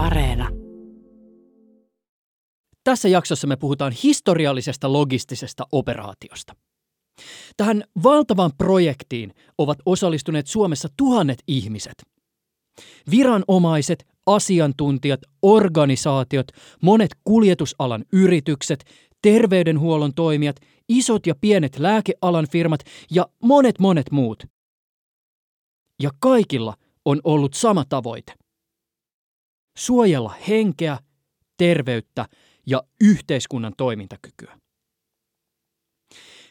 Areena. Tässä jaksossa me puhutaan historiallisesta logistisesta operaatiosta. Tähän valtavaan projektiin ovat osallistuneet Suomessa tuhannet ihmiset. Viranomaiset, asiantuntijat, organisaatiot, monet kuljetusalan yritykset, terveydenhuollon toimijat, isot ja pienet lääkealan firmat ja monet monet muut. Ja kaikilla on ollut sama tavoite. Suojella henkeä, terveyttä ja yhteiskunnan toimintakykyä.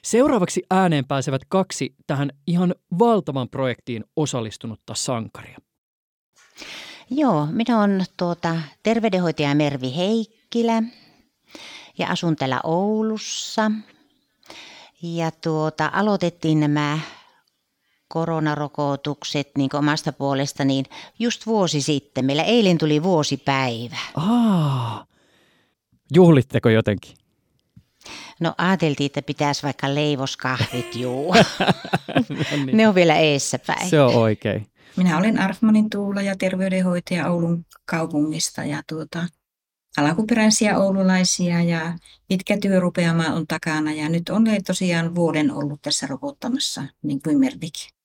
Seuraavaksi ääneen pääsevät kaksi tähän ihan valtavan projektiin osallistunutta sankaria. Joo, minä olen tuota, terveydenhoitaja Mervi Heikkilä ja asun täällä Oulussa. Ja tuota, aloitettiin nämä koronarokotukset niin omasta puolesta niin just vuosi sitten. Meillä eilen tuli vuosipäivä. Aa, juhlitteko jotenkin? No ajateltiin, että pitäisi vaikka leivoskahvit juu. no niin. Ne on vielä eessä päin. Se on oikein. Minä olen Arfmanin Tuula ja terveydenhoitaja Oulun kaupungista ja tuota, alkuperäisiä oululaisia ja pitkä työrupeama on takana ja nyt on tosiaan vuoden ollut tässä rokottamassa, niin kuin Mervikin.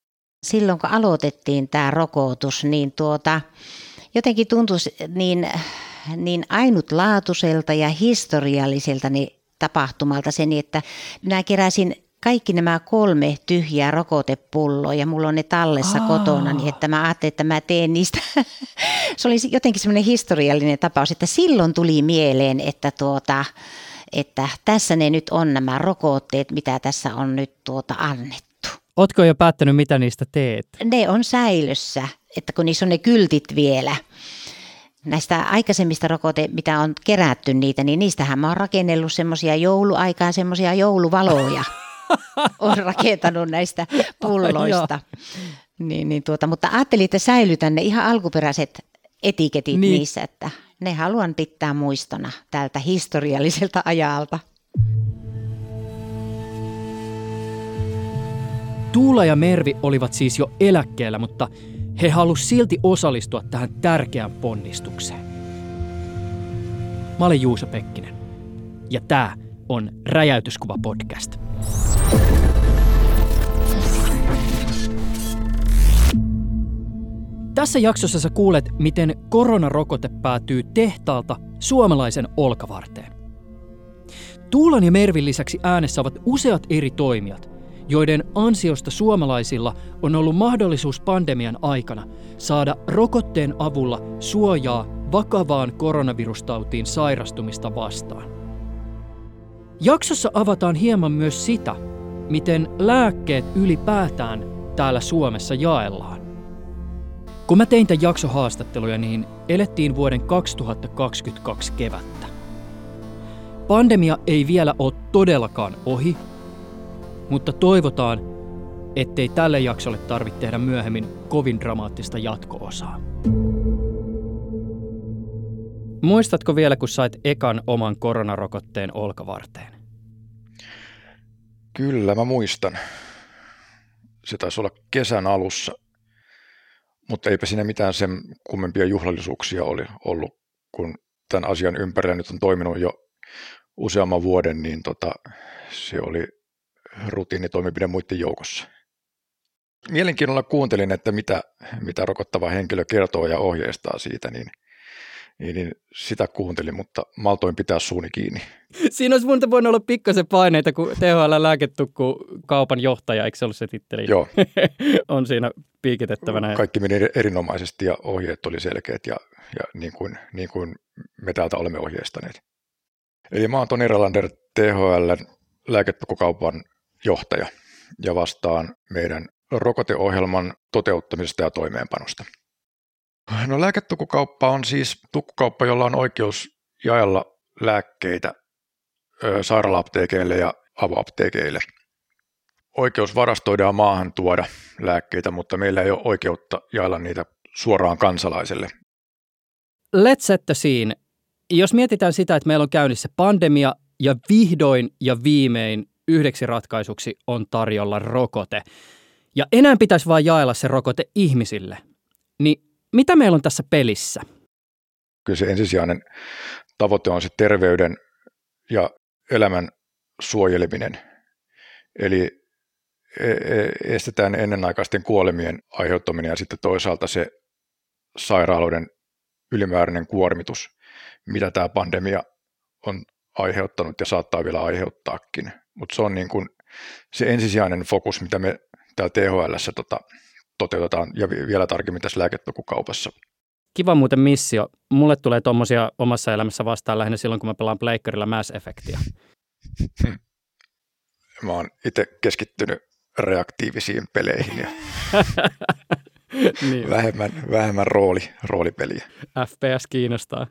Silloin kun aloitettiin tämä rokotus, niin tuota, jotenkin tuntui niin, niin ainutlaatuiselta ja historialliselta niin tapahtumalta se, niin että minä keräsin kaikki nämä kolme tyhjää rokotepulloa ja mulla on ne tallessa Aa. kotona, niin että mä ajattelin, että mä teen niistä. se oli jotenkin semmoinen historiallinen tapaus, että silloin tuli mieleen, että tuota, että tässä ne nyt on nämä rokotteet, mitä tässä on nyt tuota annettu. Ootko jo päättänyt, mitä niistä teet? Ne on säilössä, että kun niissä on ne kyltit vielä näistä aikaisemmista rokote, mitä on kerätty niitä, niin niistähän mä oon rakennellut semmoisia jouluaikaan semmoisia jouluvaloja. on rakentanut näistä pulloista. niin, niin tuota, mutta ajattelin, että säilytän ne ihan alkuperäiset etiketit niin. niissä, että ne haluan pitää muistona tältä historialliselta ajalta. Tuula ja Mervi olivat siis jo eläkkeellä, mutta he halusivat silti osallistua tähän tärkeään ponnistukseen. Mä olen Juuso Pekkinen ja tämä on Räjäytyskuva podcast. Tässä jaksossa sä kuulet, miten koronarokote päätyy tehtaalta suomalaisen olkavarteen. Tuulan ja Mervin lisäksi äänessä ovat useat eri toimijat, joiden ansiosta suomalaisilla on ollut mahdollisuus pandemian aikana saada rokotteen avulla suojaa vakavaan koronavirustautiin sairastumista vastaan. Jaksossa avataan hieman myös sitä, miten lääkkeet ylipäätään täällä Suomessa jaellaan. Kun mä tein tämän jaksohaastatteluja, niin elettiin vuoden 2022 kevättä. Pandemia ei vielä ole todellakaan ohi, mutta toivotaan, ettei tälle jaksolle tarvitse tehdä myöhemmin kovin dramaattista jatko-osaa. Muistatko vielä, kun sait ekan oman koronarokotteen olkavarteen? Kyllä, mä muistan. Se taisi olla kesän alussa, mutta eipä siinä mitään sen kummempia juhlallisuuksia oli ollut, kun tämän asian ympärillä nyt on toiminut jo useamman vuoden, niin tota, se oli rutiinitoimipide muiden joukossa. Mielenkiinnolla kuuntelin, että mitä, mitä rokottava henkilö kertoo ja ohjeistaa siitä, niin, niin, niin sitä kuuntelin, mutta maltoin pitää suuni kiinni. Siinä olisi muuta voinut olla pikkasen paineita, kun THL lääketukku kaupan johtaja, eikö se ollut se titteli? Joo. on siinä piikitettävänä. Kaikki meni erinomaisesti ja ohjeet oli selkeät ja, ja niin, kuin, niin kuin me täältä olemme ohjeistaneet. Eli mä oon Toni Erlander, THL lääketukkukaupan johtaja ja vastaan meidän rokoteohjelman toteuttamisesta ja toimeenpanosta. No lääketukukauppa on siis tukkukauppa, jolla on oikeus jaella lääkkeitä sairaala-apteekeille ja avoapteekeille. Oikeus varastoida ja maahan tuoda lääkkeitä, mutta meillä ei ole oikeutta jaella niitä suoraan kansalaiselle. Let's set the scene. Jos mietitään sitä, että meillä on käynnissä pandemia ja vihdoin ja viimein yhdeksi ratkaisuksi on tarjolla rokote. Ja enää pitäisi vain jaella se rokote ihmisille. Niin mitä meillä on tässä pelissä? kyllä se ensisijainen tavoite on se terveyden ja elämän suojeleminen. Eli e, e, estetään ennenaikaisten kuolemien aiheuttaminen ja sitten toisaalta se sairaaloiden ylimääräinen kuormitus, mitä tämä pandemia on aiheuttanut ja saattaa vielä aiheuttaakin. Mutta se on niin kuin se ensisijainen fokus, mitä me täällä THL tota, toteutetaan ja vielä tarkemmin tässä lääketokukaupassa. Kiva muuten missio. Mulle tulee tuommoisia omassa elämässä vastaan lähinnä silloin, kun mä pelaan pleikkarilla Mass Effectia. Mä oon itse keskittynyt reaktiivisiin peleihin ja niin. vähemmän, vähemmän rooli, roolipeliä. FPS kiinnostaa.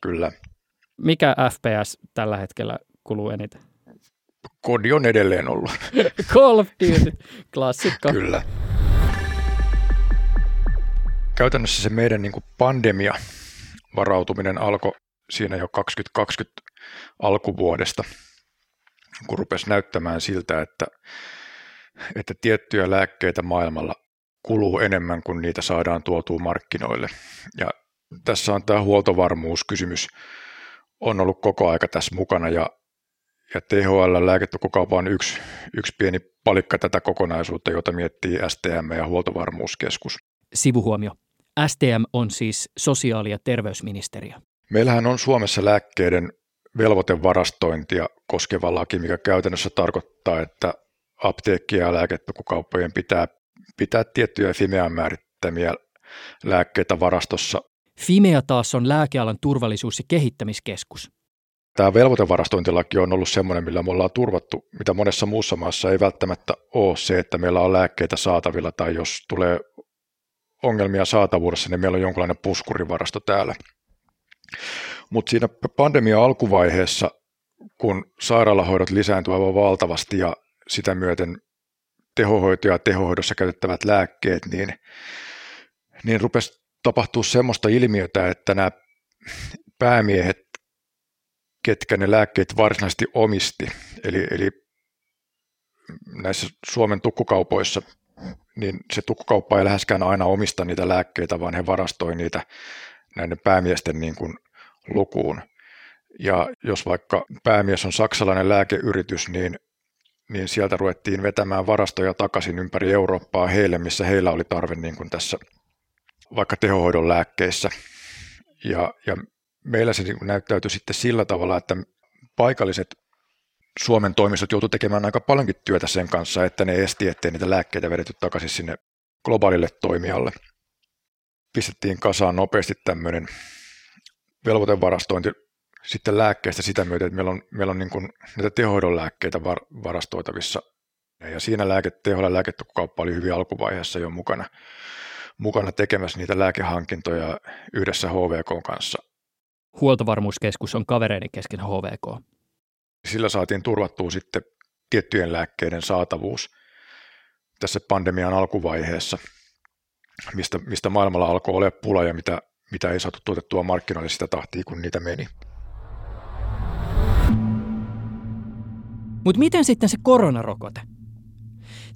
Kyllä. Mikä FPS tällä hetkellä kuluu eniten? Kodi on edelleen ollut. Call of Duty, klassikko. Kyllä. Käytännössä se meidän niin kuin pandemia varautuminen alkoi siinä jo 2020 alkuvuodesta, kun rupesi näyttämään siltä, että, että tiettyjä lääkkeitä maailmalla kuluu enemmän kuin niitä saadaan tuotua markkinoille. Ja tässä on tämä huoltovarmuuskysymys on ollut koko aika tässä mukana ja, ja THL lääketukukaupa on yksi, yksi pieni palikka tätä kokonaisuutta, jota miettii STM ja huoltovarmuuskeskus. Sivuhuomio. STM on siis sosiaali- ja terveysministeriö. Meillähän on Suomessa lääkkeiden velvoitevarastointia koskeva laki, mikä käytännössä tarkoittaa, että apteekkia ja lääketukukauppojen pitää pitää tiettyjä Fimean määrittämiä lääkkeitä varastossa. Fimea taas on lääkealan turvallisuus- ja kehittämiskeskus. Tämä velvoitevarastointilaki on ollut sellainen, millä me ollaan turvattu, mitä monessa muussa maassa ei välttämättä ole se, että meillä on lääkkeitä saatavilla tai jos tulee ongelmia saatavuudessa, niin meillä on jonkinlainen puskurivarasto täällä. Mutta siinä pandemia alkuvaiheessa, kun sairaalahoidot lisääntyvät aivan valtavasti ja sitä myöten tehohoito ja tehohoidossa käytettävät lääkkeet, niin, niin rupesi tapahtua semmoista ilmiötä, että nämä päämiehet, ketkä ne lääkkeet varsinaisesti omisti, eli, eli näissä Suomen tukkukaupoissa, niin se tukkukauppa ei läheskään aina omista niitä lääkkeitä, vaan he varastoi niitä näiden päämiesten niin kuin lukuun. Ja jos vaikka päämies on saksalainen lääkeyritys, niin niin sieltä ruvettiin vetämään varastoja takaisin ympäri Eurooppaa heille, missä heillä oli tarve niin kuin tässä vaikka tehohoidon lääkkeissä. Ja, ja meillä se niin näyttäytyi sitten sillä tavalla, että paikalliset Suomen toimistot joutuivat tekemään aika paljonkin työtä sen kanssa, että ne esti, ettei niitä lääkkeitä vedetty takaisin sinne globaalille toimijalle. Pistettiin kasaan nopeasti tämmöinen velvoitevarastointi sitten lääkkeistä sitä myötä, että meillä on, meillä on niin kuin näitä tehoidon lääkkeitä var, varastoitavissa. Ja siinä lääke, teholla lääketukkauppa oli hyvin alkuvaiheessa jo mukana, mukana tekemässä niitä lääkehankintoja yhdessä HVK kanssa. Huoltovarmuuskeskus on kavereiden kesken HVK. Sillä saatiin turvattua sitten tiettyjen lääkkeiden saatavuus tässä pandemian alkuvaiheessa, mistä, mistä maailmalla alkoi olla pula ja mitä, mitä ei saatu tuotettua markkinoille sitä tahtia, kun niitä meni. Mutta miten sitten se koronarokote?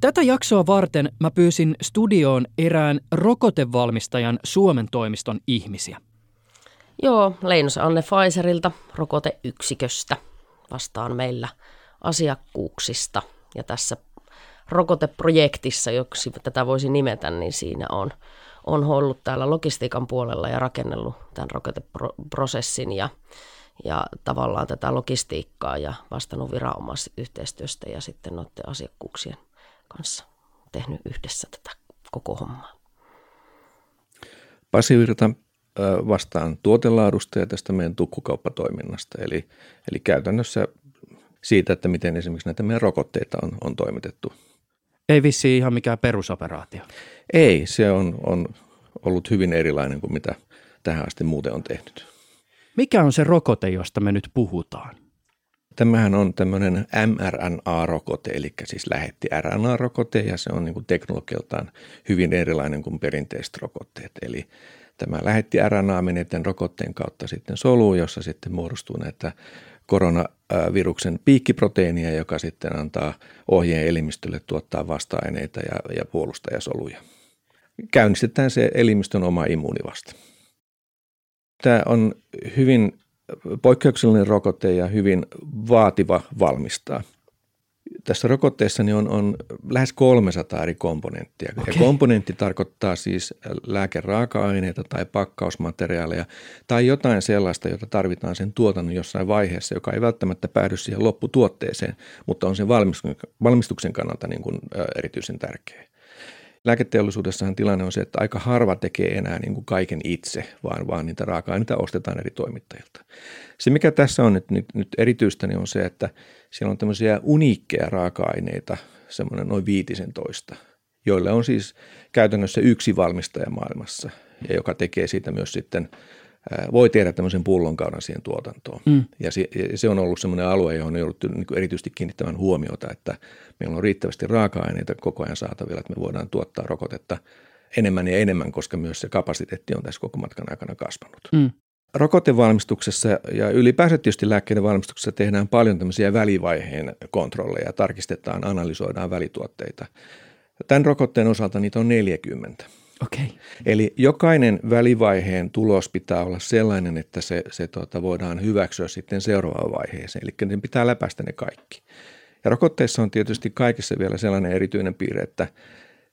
Tätä jaksoa varten mä pyysin studioon erään rokotevalmistajan Suomen toimiston ihmisiä. Joo, Leinos Anne Pfizerilta rokoteyksiköstä vastaan meillä asiakkuuksista. Ja tässä rokoteprojektissa, joksi tätä voisi nimetä, niin siinä on, on ollut täällä logistiikan puolella ja rakennellut tämän rokoteprosessin ja ja tavallaan tätä logistiikkaa ja vastannut viranomaisyhteistyöstä ja sitten noiden asiakkuuksien kanssa tehnyt yhdessä tätä koko hommaa. Pasi Virta vastaan tuotelaadusta ja tästä meidän tukkukauppatoiminnasta, eli, eli käytännössä siitä, että miten esimerkiksi näitä meidän rokotteita on, on toimitettu. Ei vissi ihan mikään perusoperaatio. Ei, se on, on ollut hyvin erilainen kuin mitä tähän asti muuten on tehnyt. Mikä on se rokote, josta me nyt puhutaan? Tämähän on tämmöinen mRNA-rokote, eli siis lähetti RNA-rokote, ja se on niin kuin teknologialtaan hyvin erilainen kuin perinteiset rokotteet. Eli tämä lähetti RNA menee rokotteen kautta sitten soluun, jossa sitten muodostuu näitä koronaviruksen piikkiproteiinia, joka sitten antaa ohjeen elimistölle tuottaa vasta-aineita ja, ja puolustajasoluja. Käynnistetään se elimistön oma immuunivasta. Tämä on hyvin poikkeuksellinen rokote ja hyvin vaativa valmistaa. Tässä rokotteessa niin on, on lähes 300 eri komponenttia. Okay. Ja komponentti tarkoittaa siis lääkeraaka-aineita tai pakkausmateriaaleja tai jotain sellaista, jota tarvitaan sen tuotannon jossain vaiheessa, joka ei välttämättä päädy siihen lopputuotteeseen, mutta on sen valmistuksen kannalta niin kuin erityisen tärkeä. Lääketeollisuudessahan tilanne on se, että aika harva tekee enää niin kuin kaiken itse, vaan, vaan niitä raaka-aineita ostetaan eri toimittajilta. Se, mikä tässä on nyt, nyt, nyt erityistä, niin on se, että siellä on tämmöisiä uniikkeja raaka-aineita, semmoinen noin 15, joille on siis käytännössä yksi valmistaja maailmassa, ja joka tekee siitä myös sitten – voi tehdä tämmöisen pullonkaudan siihen tuotantoon. Mm. Ja se, se on ollut semmoinen alue, johon on jouduttu niin erityisesti kiinnittämään huomiota, että meillä on riittävästi raaka-aineita koko ajan saatavilla, että me voidaan tuottaa rokotetta enemmän ja enemmän, koska myös se kapasiteetti on tässä koko matkan aikana kasvanut. Mm. Rokotevalmistuksessa ja ylipäänsä tietysti lääkkeiden valmistuksessa tehdään paljon tämmöisiä välivaiheen kontrolleja, tarkistetaan, analysoidaan välituotteita. Tämän rokotteen osalta niitä on 40. Okay. Eli jokainen välivaiheen tulos pitää olla sellainen, että se, se tuota, voidaan hyväksyä sitten seuraavaan vaiheeseen. Eli ne pitää läpäistä ne kaikki. Ja rokotteissa on tietysti kaikissa vielä sellainen erityinen piirre, että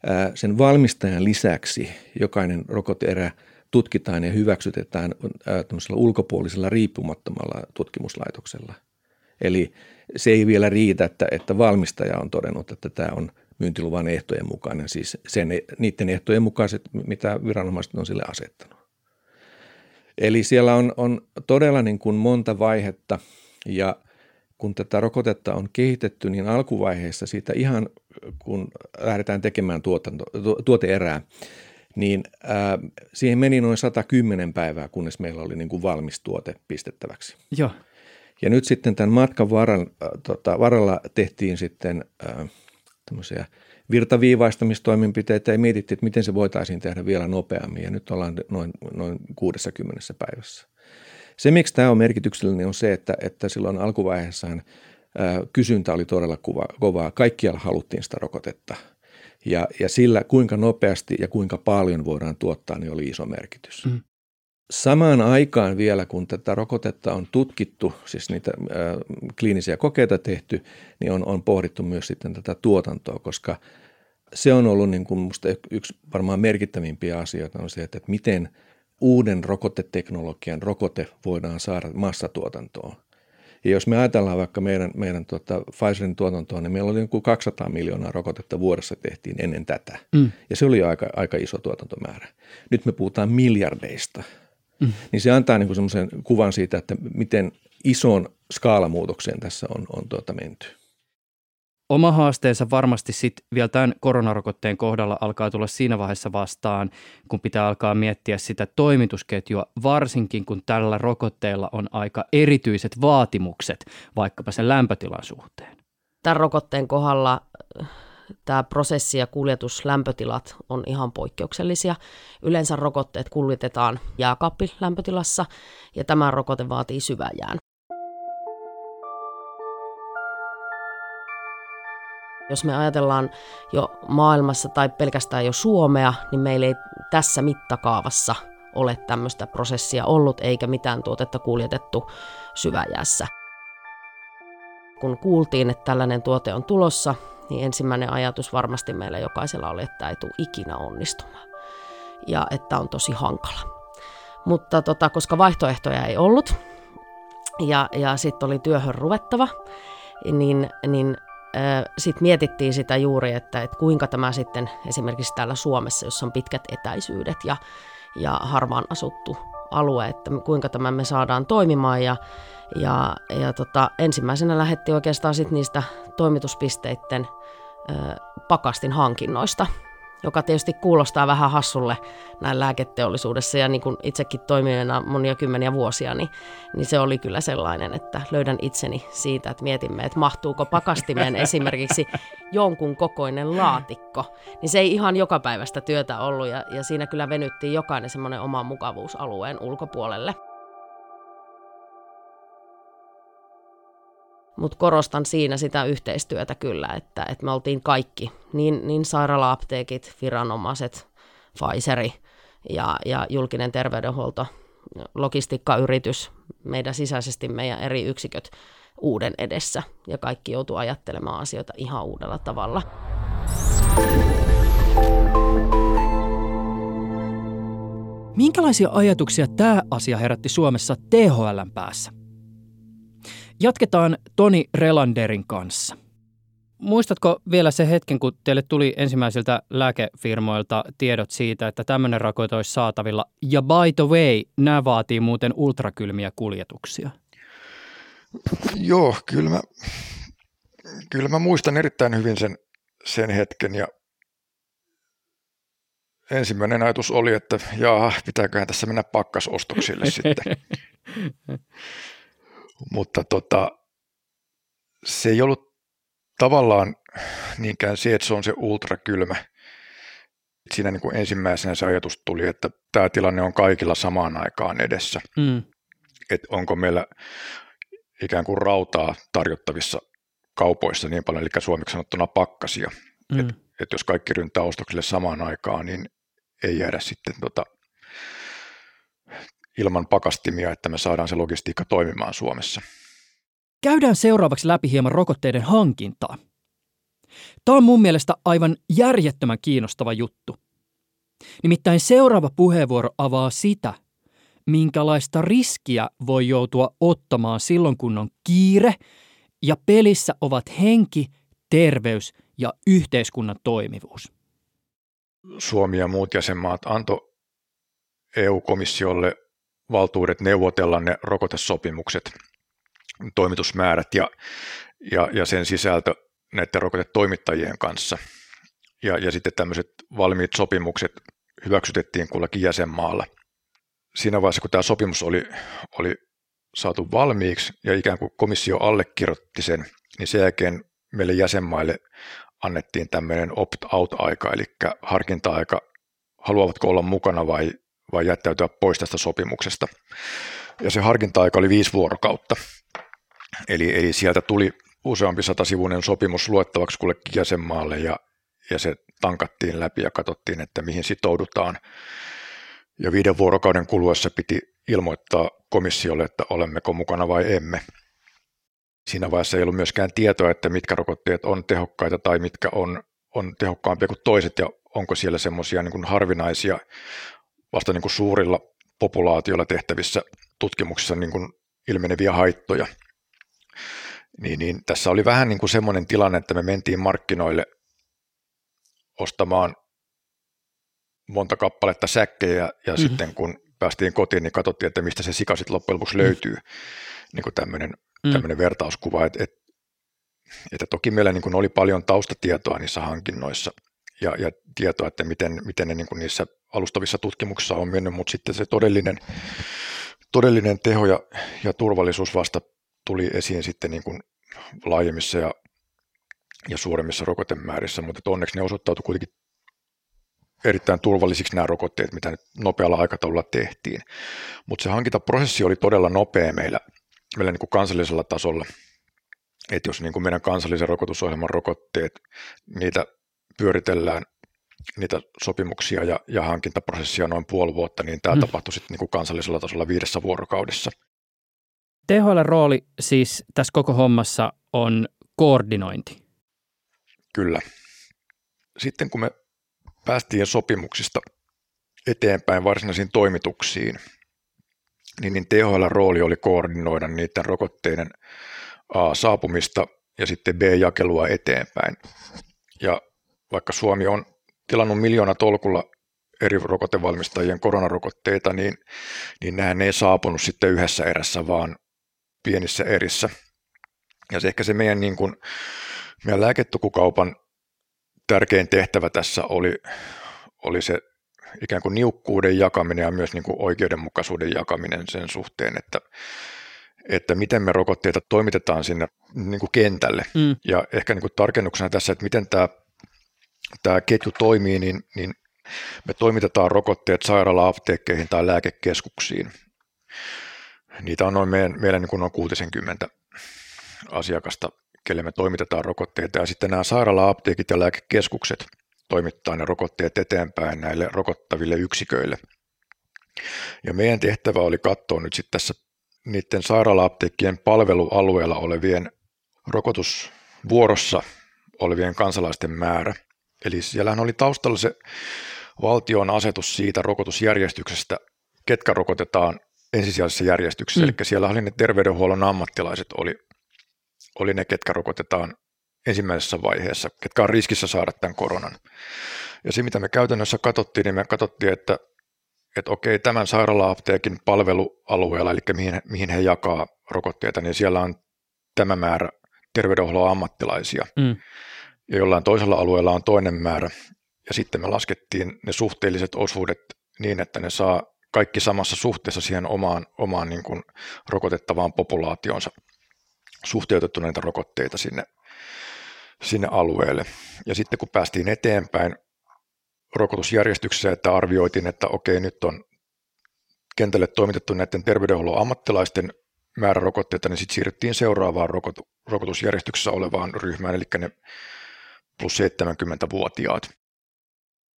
ää, sen valmistajan lisäksi jokainen rokoteerä tutkitaan ja hyväksytetään ää, ulkopuolisella riippumattomalla tutkimuslaitoksella. Eli se ei vielä riitä, että, että valmistaja on todennut, että tämä on – myyntiluvan ehtojen mukainen, siis sen, niiden ehtojen mukaiset, mitä viranomaiset on sille asettanut. Eli siellä on, on todella niin kuin monta vaihetta ja kun tätä rokotetta on kehitetty, niin alkuvaiheessa siitä ihan kun lähdetään tekemään tuotanto, tuoteerää, niin ää, siihen meni noin 110 päivää, kunnes meillä oli niin kuin valmis tuote pistettäväksi. Joo. Ja nyt sitten tämän matkan varrella, äh, tota, varrella tehtiin sitten äh, tämmöisiä virtaviivaistamistoimenpiteitä ja mietittiin, että miten se voitaisiin tehdä vielä nopeammin ja nyt ollaan noin, noin 60 päivässä. Se, miksi tämä on merkityksellinen, on se, että, että silloin alkuvaiheessaan ää, kysyntä oli todella kuva, kovaa. Kaikkialla haluttiin sitä rokotetta. Ja, ja sillä, kuinka nopeasti ja kuinka paljon voidaan tuottaa, niin oli iso merkitys. Mm. Samaan aikaan vielä, kun tätä rokotetta on tutkittu, siis niitä äh, kliinisiä kokeita tehty, niin on, on pohdittu myös sitten tätä tuotantoa, koska se on ollut niin kuin musta yksi varmaan merkittävimpiä asioita on se, että miten uuden rokoteteknologian rokote voidaan saada massatuotantoon. Ja jos me ajatellaan vaikka meidän, meidän tuota Pfizerin tuotantoa, niin meillä oli joku 200 miljoonaa rokotetta vuodessa tehtiin ennen tätä. Mm. Ja se oli aika, aika iso tuotantomäärä. Nyt me puhutaan miljardeista – mm. niin se antaa niin semmoisen kuvan siitä, että miten ison skaalamuutokseen tässä on, on tuota menty. Oma haasteensa varmasti sitten vielä tämän koronarokotteen kohdalla alkaa tulla siinä vaiheessa vastaan, kun pitää alkaa miettiä sitä toimitusketjua, varsinkin kun tällä rokotteella on aika erityiset vaatimukset vaikkapa sen lämpötilan suhteen. Tämän rokotteen kohdalla tämä prosessi ja kuljetuslämpötilat on ihan poikkeuksellisia. Yleensä rokotteet kuljetetaan jääkaappilämpötilassa ja tämä rokote vaatii syväjään. Jos me ajatellaan jo maailmassa tai pelkästään jo Suomea, niin meillä ei tässä mittakaavassa ole tämmöistä prosessia ollut eikä mitään tuotetta kuljetettu syväjäässä. Kun kuultiin, että tällainen tuote on tulossa, niin ensimmäinen ajatus varmasti meillä jokaisella oli, että ei tule ikinä onnistumaan. Ja että on tosi hankala. Mutta tota, koska vaihtoehtoja ei ollut, ja, ja sitten oli työhön ruvettava, niin, niin sitten mietittiin sitä juuri, että, että kuinka tämä sitten esimerkiksi täällä Suomessa, jossa on pitkät etäisyydet ja, ja harvaan asuttu alue, että kuinka tämä me saadaan toimimaan. Ja, ja, ja tota, ensimmäisenä lähetti oikeastaan sit niistä toimituspisteiden ö, pakastin hankinnoista, joka tietysti kuulostaa vähän hassulle näin lääketeollisuudessa ja niin kuin itsekin toimineena monia kymmeniä vuosia, niin, niin se oli kyllä sellainen, että löydän itseni siitä, että mietimme, että mahtuuko pakastimeen esimerkiksi jonkun kokoinen laatikko, niin se ei ihan joka päivästä työtä ollut ja, ja siinä kyllä venyttiin jokainen semmoinen oman mukavuusalueen ulkopuolelle. Mutta korostan siinä sitä yhteistyötä kyllä, että, että me oltiin kaikki, niin, niin sairaala-apteekit, viranomaiset, Pfizeri ja, ja julkinen terveydenhuolto logistiikkayritys, meidän sisäisesti meidän eri yksiköt uuden edessä ja kaikki joutuu ajattelemaan asioita ihan uudella tavalla. Minkälaisia ajatuksia tämä asia herätti Suomessa THLn päässä? Jatketaan Toni Relanderin kanssa. Muistatko vielä se hetken, kun teille tuli ensimmäisiltä lääkefirmoilta tiedot siitä, että tämmöinen rakoite olisi saatavilla? Ja by the way, nämä vaatii muuten ultrakylmiä kuljetuksia. Joo, kyllä mä, kyllä mä muistan erittäin hyvin sen, sen hetken ja ensimmäinen ajatus oli, että jaa, pitääköhän tässä mennä pakkasostoksille sitten. Mutta tota, se ei ollut tavallaan niinkään se, että se on se ultrakylmä. Siinä niin kuin ensimmäisenä se ajatus tuli, että tämä tilanne on kaikilla samaan aikaan edessä. Mm. Että onko meillä ikään kuin rautaa tarjottavissa kaupoissa niin paljon, eli suomeksi sanottuna pakkasia. Mm. Että et jos kaikki ryntää ostoksille samaan aikaan, niin ei jäädä sitten tota, ilman pakastimia, että me saadaan se logistiikka toimimaan Suomessa. Käydään seuraavaksi läpi hieman rokotteiden hankintaa. Tämä on mun mielestä aivan järjettömän kiinnostava juttu. Nimittäin seuraava puheenvuoro avaa sitä, minkälaista riskiä voi joutua ottamaan silloin, kun on kiire ja pelissä ovat henki, terveys ja yhteiskunnan toimivuus. Suomi ja muut jäsenmaat antoi EU-komissiolle valtuudet neuvotella ne rokotesopimukset, toimitusmäärät ja, ja, ja sen sisältö näiden rokotetoimittajien kanssa. Ja, ja sitten tämmöiset valmiit sopimukset hyväksytettiin kullakin jäsenmaalla. Siinä vaiheessa, kun tämä sopimus oli, oli saatu valmiiksi ja ikään kuin komissio allekirjoitti sen, niin sen jälkeen meille jäsenmaille annettiin tämmöinen opt-out-aika, eli harkinta-aika, haluavatko olla mukana vai, vai jättäytyä pois tästä sopimuksesta. Ja se harkinta-aika oli viisi vuorokautta. Eli, eli sieltä tuli useampi satasivuinen sopimus luettavaksi kullekin jäsenmaalle ja, ja se tankattiin läpi ja katsottiin, että mihin sitoudutaan. Ja viiden vuorokauden kuluessa piti ilmoittaa komissiolle, että olemmeko mukana vai emme. Siinä vaiheessa ei ollut myöskään tietoa, että mitkä rokotteet on tehokkaita tai mitkä on, on tehokkaampia kuin toiset ja onko siellä semmoisia niin harvinaisia vasta niin kuin suurilla populaatioilla tehtävissä tutkimuksissa niin kuin ilmeneviä haittoja. Niin, niin tässä oli vähän niin kuin semmoinen tilanne, että me mentiin markkinoille ostamaan monta kappaletta säkkejä ja mm-hmm. sitten kun päästiin kotiin, niin katsottiin, että mistä se sika sitten loppujen lopuksi löytyy. Mm-hmm. Niin kuin tämmöinen mm. tämmöinen vertauskuva, että, että, että toki meillä niin kuin oli paljon taustatietoa niissä hankinnoissa ja, ja tietoa, että miten, miten ne niin kuin niissä alustavissa tutkimuksissa on mennyt, mutta sitten se todellinen, todellinen teho ja, ja turvallisuus vasta tuli esiin sitten niin kuin laajemmissa ja, ja suuremmissa rokotemäärissä, mutta onneksi ne osoittautui kuitenkin erittäin turvallisiksi nämä rokotteet, mitä nyt nopealla aikataululla tehtiin. Mutta se hankintaprosessi oli todella nopea meillä meillä niin kuin kansallisella tasolla, että jos niin kuin meidän kansallisen rokotusohjelman rokotteet, niitä pyöritellään, niitä sopimuksia ja, ja hankintaprosessia noin puoli vuotta, niin tämä mm. tapahtui sitten niin kuin kansallisella tasolla viidessä vuorokaudessa. THL rooli siis tässä koko hommassa on koordinointi. Kyllä. Sitten kun me päästiin sopimuksista eteenpäin varsinaisiin toimituksiin, niin, niin THL rooli oli koordinoida niiden rokotteiden A, saapumista ja sitten B-jakelua eteenpäin. Ja vaikka Suomi on tilannut miljoona tolkulla eri rokotevalmistajien koronarokotteita, niin, niin nehän ei saapunut sitten yhdessä erässä, vaan pienissä erissä. Ja se ehkä se meidän, niin kuin, meidän lääketukukaupan tärkein tehtävä tässä oli, oli se ikään kuin niukkuuden jakaminen ja myös niin kuin oikeudenmukaisuuden jakaminen sen suhteen, että, että miten me rokotteita toimitetaan sinne niin kuin kentälle. Mm. Ja ehkä niin kuin tarkennuksena tässä, että miten tämä, tämä ketju toimii, niin, niin me toimitetaan rokotteet sairaala-apteekkeihin tai lääkekeskuksiin. Niitä on noin meidän, meillä niin kuin noin 60 asiakasta, kelle me toimitetaan rokotteita. Ja sitten nämä sairaala-apteekit ja lääkekeskukset – toimittaa ne rokotteet eteenpäin näille rokottaville yksiköille. Ja meidän tehtävä oli katsoa nyt sitten tässä niiden sairaala-apteekkien palvelualueella olevien rokotusvuorossa olevien kansalaisten määrä. Eli siellähän oli taustalla se valtion asetus siitä rokotusjärjestyksestä, ketkä rokotetaan ensisijaisessa järjestyksessä. Mm. Eli siellä oli ne terveydenhuollon ammattilaiset, oli, oli ne, ketkä rokotetaan ensimmäisessä vaiheessa, ketkä on riskissä saada tämän koronan. Ja se, mitä me käytännössä katsottiin, niin me katsottiin, että, että okei, tämän sairaala-apteekin palvelualueella, eli mihin, mihin he jakaa rokotteita, niin siellä on tämä määrä terveydenhuollon ammattilaisia. Mm. Ja jollain toisella alueella on toinen määrä. Ja sitten me laskettiin ne suhteelliset osuudet niin, että ne saa kaikki samassa suhteessa siihen omaan, omaan niin kuin rokotettavaan populaationsa suhteutettu näitä rokotteita sinne, sinne alueelle. Ja sitten kun päästiin eteenpäin rokotusjärjestyksessä, että arvioitiin, että okei, nyt on kentälle toimitettu näiden terveydenhuollon ammattilaisten määrä rokotteita, niin sitten siirryttiin seuraavaan rokotusjärjestyksessä olevaan ryhmään, eli ne plus 70-vuotiaat.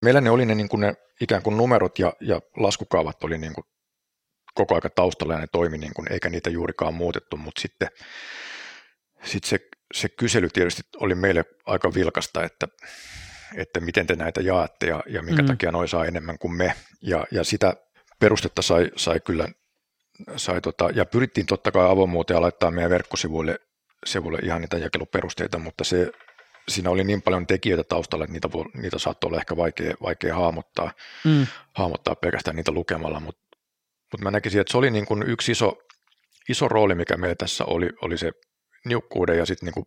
Meillä ne oli ne, niin kuin ne ikään kuin numerot ja, ja laskukaavat oli niin kuin koko aika taustalla ja ne toimi, niin kuin, eikä niitä juurikaan muutettu, mutta sitten sit se, se kysely tietysti oli meille aika vilkasta, että, että miten te näitä jaatte ja, ja minkä mm. takia noin saa enemmän kuin me. Ja, ja sitä perustetta sai, sai kyllä, sai tota, ja pyrittiin totta kai avoimuuteen laittaa meidän verkkosivuille sivuille ihan niitä jakeluperusteita, mutta se siinä oli niin paljon tekijöitä taustalla, että niitä, niitä saattoi olla ehkä vaikea, vaikea hahmottaa, mm. hahmottaa pelkästään niitä lukemalla, mutta mut mä näkisin, että se oli niin kuin yksi iso, iso rooli, mikä meillä tässä oli, oli se niukkuuden ja sitten niin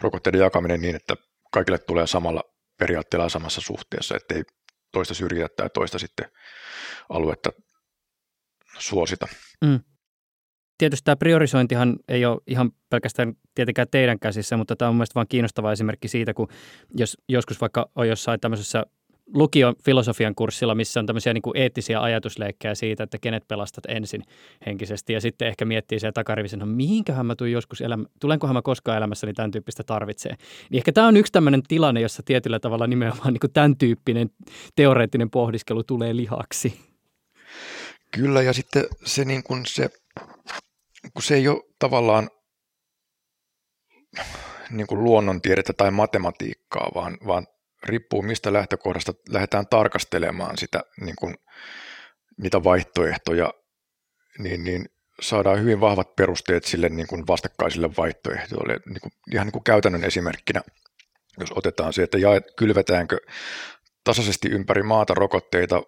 rokotteiden jakaminen niin, että kaikille tulee samalla periaatteella samassa suhteessa, ettei toista syrjitä tai toista sitten aluetta suosita. Mm tietysti tämä priorisointihan ei ole ihan pelkästään tietenkään teidän käsissä, mutta tämä on mielestäni vain kiinnostava esimerkki siitä, kun jos joskus vaikka on jossain tämmöisessä lukion filosofian kurssilla, missä on tämmöisiä niin kuin eettisiä ajatusleikkejä siitä, että kenet pelastat ensin henkisesti ja sitten ehkä miettii siellä takarivissä, no mihinköhän mä tuun joskus elämä, tulenkohan mä koskaan elämässäni tämän tyyppistä tarvitsee. Niin ehkä tämä on yksi tämmöinen tilanne, jossa tietyllä tavalla nimenomaan niin kuin tämän tyyppinen teoreettinen pohdiskelu tulee lihaksi. Kyllä ja sitten se, niin kuin se kun se ei ole tavallaan niin kuin luonnontiedettä tai matematiikkaa, vaan, vaan riippuu mistä lähtökohdasta lähdetään tarkastelemaan sitä, niin kuin, niitä vaihtoehtoja, niin, niin saadaan hyvin vahvat perusteet sille niin kuin vastakkaisille vaihtoehtoille. Niin kuin, ihan niin kuin käytännön esimerkkinä, jos otetaan se, että jaet, kylvetäänkö tasaisesti ympäri maata rokotteita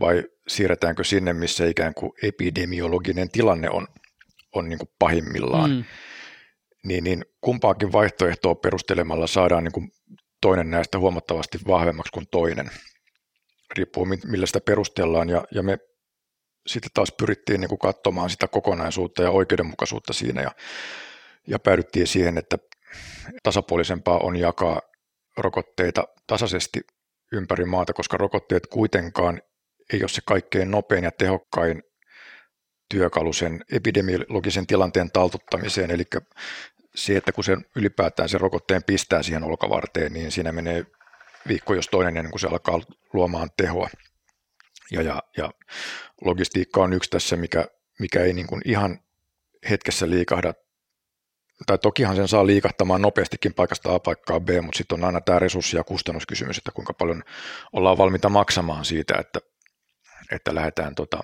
vai siirretäänkö sinne, missä ikään kuin epidemiologinen tilanne on on niin kuin pahimmillaan, mm. niin, niin kumpaakin vaihtoehtoa perustelemalla saadaan niin kuin toinen näistä huomattavasti vahvemmaksi kuin toinen. Riippuu millä sitä perustellaan ja, ja me sitten taas pyrittiin niin kuin katsomaan sitä kokonaisuutta ja oikeudenmukaisuutta siinä ja, ja päädyttiin siihen, että tasapuolisempaa on jakaa rokotteita tasaisesti ympäri maata, koska rokotteet kuitenkaan ei ole se kaikkein nopein ja tehokkain työkalu sen epidemiologisen tilanteen taltuttamiseen, eli se, että kun se ylipäätään se rokotteen pistää siihen olkavarteen, niin siinä menee viikko jos toinen ennen kuin se alkaa luomaan tehoa. Ja, ja, ja logistiikka on yksi tässä, mikä, mikä ei niin kuin ihan hetkessä liikahda, tai tokihan sen saa liikahtamaan nopeastikin paikasta A paikkaan B, mutta sitten on aina tämä resurssi- ja kustannuskysymys, että kuinka paljon ollaan valmiita maksamaan siitä, että, että lähdetään tota,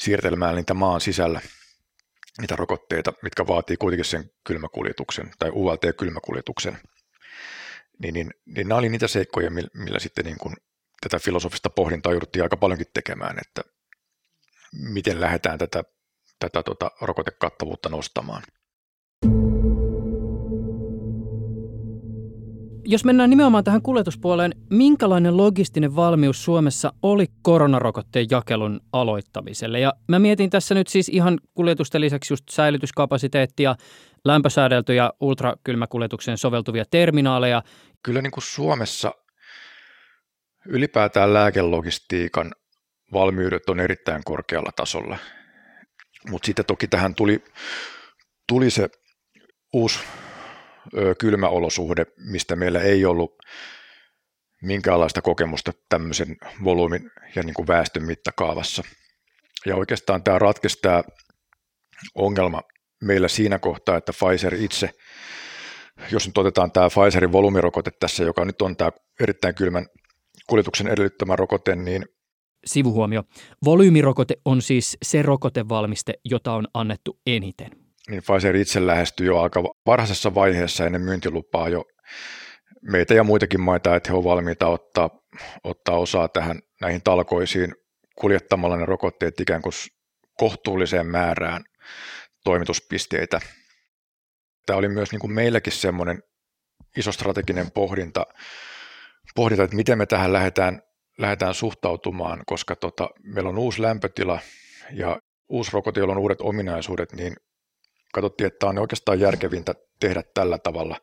siirtelemään niitä maan sisällä niitä rokotteita, mitkä vaatii kuitenkin sen kylmäkuljetuksen tai ULT-kylmäkuljetuksen. Niin, niin, niin nämä oli niitä seikkoja, millä, millä sitten niin kuin tätä filosofista pohdintaa jouduttiin aika paljonkin tekemään, että miten lähdetään tätä, tätä tota, rokotekattavuutta nostamaan. Jos mennään nimenomaan tähän kuljetuspuoleen, minkälainen logistinen valmius Suomessa oli koronarokotteen jakelun aloittamiselle? Ja mä mietin tässä nyt siis ihan kuljetusten lisäksi just säilytyskapasiteettia, lämpösäädeltyjä ultrakylmäkuljetukseen soveltuvia terminaaleja. Kyllä niin kuin Suomessa ylipäätään lääkelogistiikan valmiudet on erittäin korkealla tasolla. Mutta sitten toki tähän tuli, tuli se uusi kylmäolosuhde, mistä meillä ei ollut minkäänlaista kokemusta tämmöisen volyymin ja niin kuin väestön mittakaavassa. Ja oikeastaan tämä ratkaisi tämä ongelma meillä siinä kohtaa, että Pfizer itse, jos nyt otetaan tämä Pfizerin volyymirokote tässä, joka nyt on tämä erittäin kylmän kuljetuksen edellyttämä rokote, niin Sivuhuomio. Volyymirokote on siis se rokotevalmiste, jota on annettu eniten. Niin Pfizer itse lähestyi jo aika varhaisessa vaiheessa ennen myyntilupaa jo meitä ja muitakin maita, että he ovat valmiita ottaa, ottaa osaa tähän näihin talkoisiin kuljettamalla ne rokotteet ikään kuin kohtuulliseen määrään toimituspisteitä. Tämä oli myös niin kuin meilläkin semmoinen iso strateginen pohdinta, pohdinta, että miten me tähän lähdetään, lähdetään suhtautumaan, koska tota, meillä on uusi lämpötila ja uusi rokote, jolla on uudet ominaisuudet, niin katsottiin, että on oikeastaan järkevintä tehdä tällä tavalla,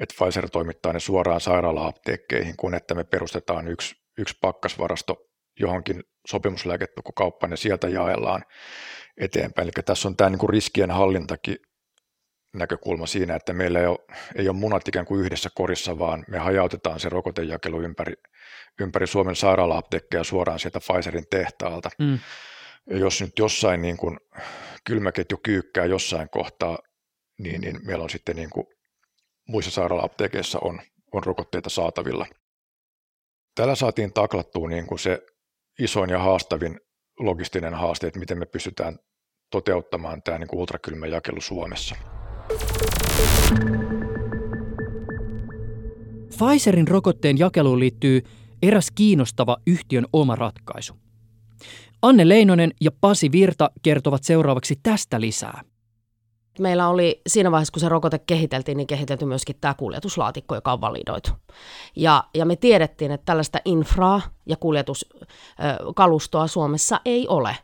että Pfizer toimittaa ne suoraan sairaala-apteekkeihin, kun että me perustetaan yksi, yksi pakkasvarasto johonkin sopimuslääketukkokauppaan ja sieltä jaellaan eteenpäin. Eli tässä on tämä niin kuin riskien hallintakin näkökulma siinä, että meillä ei ole, ei ole munat ikään kuin yhdessä korissa, vaan me hajautetaan se rokotejakelu ympäri, ympäri Suomen sairaala-apteekkeja suoraan sieltä Pfizerin tehtaalta. Mm. Ja jos nyt jossain niin kuin kylmäketju kyykkää jossain kohtaa, niin, niin meillä on sitten niin kuin muissa sairaala-apteekeissa on, on rokotteita saatavilla. Tällä saatiin taklattua niin kuin se isoin ja haastavin logistinen haaste, että miten me pystytään toteuttamaan tämä niin kuin ultrakylmä jakelu Suomessa. Pfizerin rokotteen jakeluun liittyy eräs kiinnostava yhtiön oma ratkaisu. Anne Leinonen ja Pasi Virta kertovat seuraavaksi tästä lisää. Meillä oli siinä vaiheessa, kun se rokote kehiteltiin, niin kehitelty myöskin tämä kuljetuslaatikko, joka on validoitu. Ja, ja me tiedettiin, että tällaista infraa ja kuljetuskalustoa Suomessa ei ole,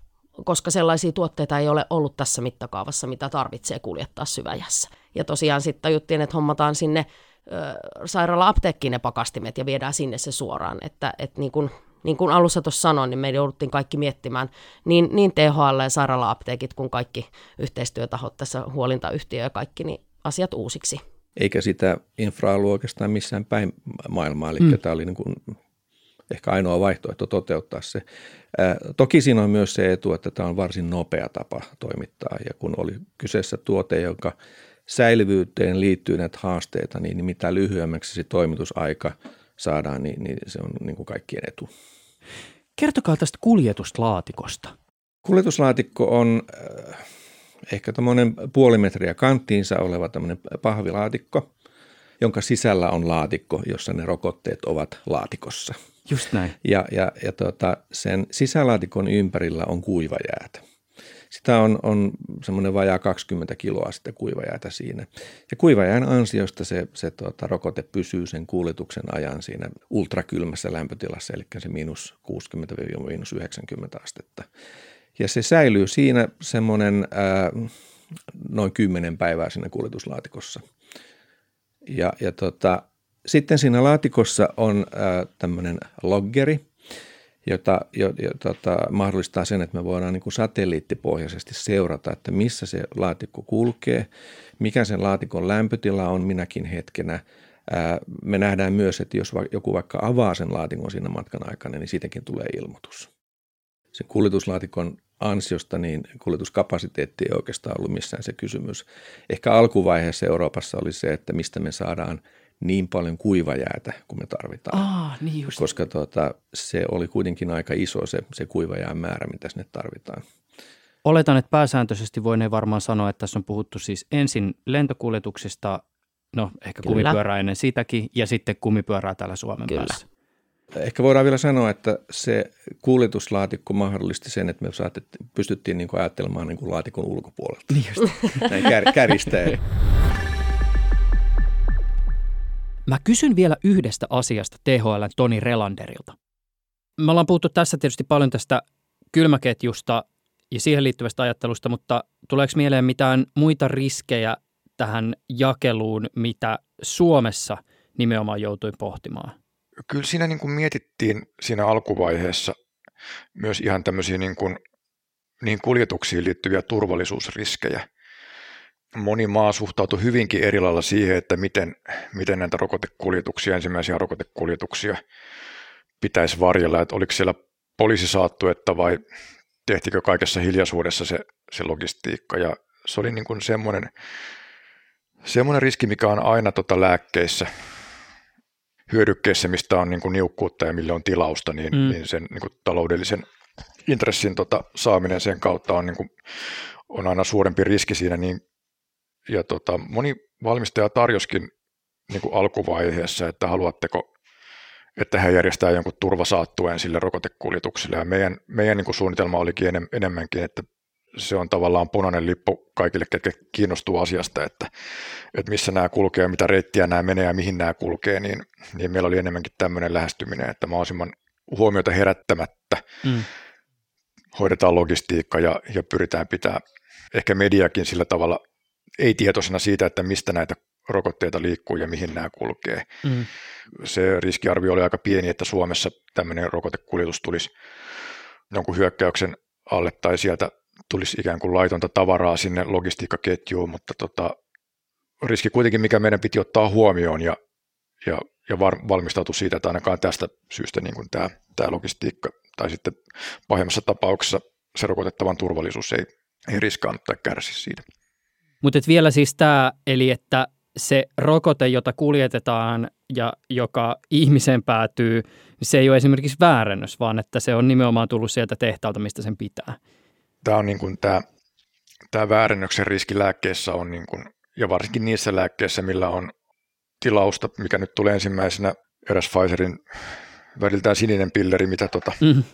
koska sellaisia tuotteita ei ole ollut tässä mittakaavassa, mitä tarvitsee kuljettaa syväjässä. Ja tosiaan sitten tajuttiin, että hommataan sinne sairaala-apteekkiin ne pakastimet ja viedään sinne se suoraan. Että, että niin kuin niin kuin alussa tuossa sanoin, niin me jouduttiin kaikki miettimään niin, niin THL ja sairaala-apteekit kuin kaikki yhteistyötahot tässä, huolintayhtiö ja kaikki, niin asiat uusiksi. Eikä sitä infraa ollut oikeastaan missään päin maailmaa, eli mm. tämä oli niin kuin ehkä ainoa vaihtoehto toteuttaa se. Ää, toki siinä on myös se etu, että tämä on varsin nopea tapa toimittaa, ja kun oli kyseessä tuote, jonka säilyvyyteen liittyy näitä haasteita, niin mitä lyhyemmäksi se toimitusaika saadaan, niin, niin se on niin kuin kaikkien etu. Kertokaa tästä kuljetuslaatikosta. Kuljetuslaatikko on äh, ehkä tämmöinen puoli metriä kanttiinsa oleva tämmöinen pahvilaatikko, jonka sisällä on laatikko, jossa ne rokotteet ovat laatikossa. Just näin. Ja, ja, ja tuota, sen sisälaatikon ympärillä on kuivajäätä. Sitä on, on semmoinen vajaa 20 kiloa sitten kuivajäätä siinä. Ja kuivajään ansiosta se, se tuota, rokote pysyy sen kuljetuksen ajan siinä ultrakylmässä lämpötilassa, eli se miinus 60-90 astetta. Ja se säilyy siinä semmoinen ää, noin 10 päivää siinä kuljetuslaatikossa. Ja, ja tota, sitten siinä laatikossa on tämmöinen loggeri – jota, jo, jo, tota, mahdollistaa sen, että me voidaan niin kuin satelliittipohjaisesti seurata, että missä se laatikko kulkee, mikä sen laatikon lämpötila on minäkin hetkenä. Ää, me nähdään myös, että jos joku vaikka avaa sen laatikon siinä matkan aikana, niin siitäkin tulee ilmoitus. Sen kuljetuslaatikon ansiosta niin kuljetuskapasiteetti ei oikeastaan ollut missään se kysymys. Ehkä alkuvaiheessa Euroopassa oli se, että mistä me saadaan – niin paljon kuivajäätä kuin me tarvitaan. Aa, niin just. Koska tuota, se oli kuitenkin aika iso se, se kuivajään määrä, mitä sinne tarvitaan. Oletan, että pääsääntöisesti voineen varmaan sanoa, että tässä on puhuttu siis ensin lentokuljetuksista, no ehkä Kyllä. kumipyörää ennen sitäkin, ja sitten kumipyörää täällä Suomen Kyllä. päässä. Ehkä voidaan vielä sanoa, että se kuljetuslaatikko mahdollisti sen, että me pystyttiin niin kuin ajattelemaan niin kuin laatikon ulkopuolelta. Niin just. Näin kär. Mä kysyn vielä yhdestä asiasta THL Toni Relanderilta. Me ollaan puhuttu tässä tietysti paljon tästä kylmäketjusta ja siihen liittyvästä ajattelusta, mutta tuleeko mieleen mitään muita riskejä tähän jakeluun, mitä Suomessa nimenomaan joutui pohtimaan? Kyllä siinä niin kuin mietittiin siinä alkuvaiheessa myös ihan tämmöisiä niin kuin, niin kuljetuksiin liittyviä turvallisuusriskejä. Moni maa suhtautui hyvinkin eri lailla siihen, että miten, miten näitä rokotekuljetuksia, ensimmäisiä rokotekuljetuksia pitäisi varjella, että oliko siellä poliisisaattuetta vai tehtikö kaikessa hiljaisuudessa se, se logistiikka. Ja se oli niin kuin semmoinen, semmoinen riski, mikä on aina tota lääkkeissä, hyödykkeissä, mistä on niin kuin niukkuutta ja millä on tilausta, niin, mm. niin sen niin kuin taloudellisen intressin tota, saaminen sen kautta on, niin kuin, on aina suurempi riski siinä. Niin, ja tota, moni valmistaja tarjoskin niin kuin alkuvaiheessa, että haluatteko että he järjestää jonkun turvasaattueen sille rokotekuljetukselle. Ja meidän, meidän niin kuin suunnitelma olikin enem, enemmänkin, että se on tavallaan punainen lippu kaikille, ketkä kiinnostuu asiasta, että, että missä nämä kulkee, mitä reittiä nämä menee ja mihin nämä kulkee, niin, niin meillä oli enemmänkin tämmöinen lähestyminen, että mahdollisimman huomiota herättämättä mm. hoidetaan logistiikka ja, ja pyritään pitää ehkä mediakin sillä tavalla ei tietoisena siitä, että mistä näitä rokotteita liikkuu ja mihin nämä kulkee. Mm. Se riskiarvio oli aika pieni, että Suomessa tämmöinen rokotekuljetus tulisi jonkun hyökkäyksen alle tai sieltä tulisi ikään kuin laitonta tavaraa sinne logistiikkaketjuun, mutta tota, riski kuitenkin, mikä meidän piti ottaa huomioon ja, ja, ja var, valmistautua siitä, että ainakaan tästä syystä niin kuin tämä, tämä logistiikka tai sitten pahimmassa tapauksessa se rokotettavan turvallisuus ei, ei riskaannut tai kärsi siitä. Mutta vielä siis tämä, eli että se rokote, jota kuljetetaan ja joka ihmiseen päätyy, se ei ole esimerkiksi väärennös, vaan että se on nimenomaan tullut sieltä tehtaalta, mistä sen pitää. Tämä on niin kuin tämä, tämä väärennöksen riski lääkkeessä on, niin kuin, ja varsinkin niissä lääkkeissä, millä on tilausta, mikä nyt tulee ensimmäisenä eräs Pfizerin väliltään sininen pilleri, mitä tota, mm-hmm.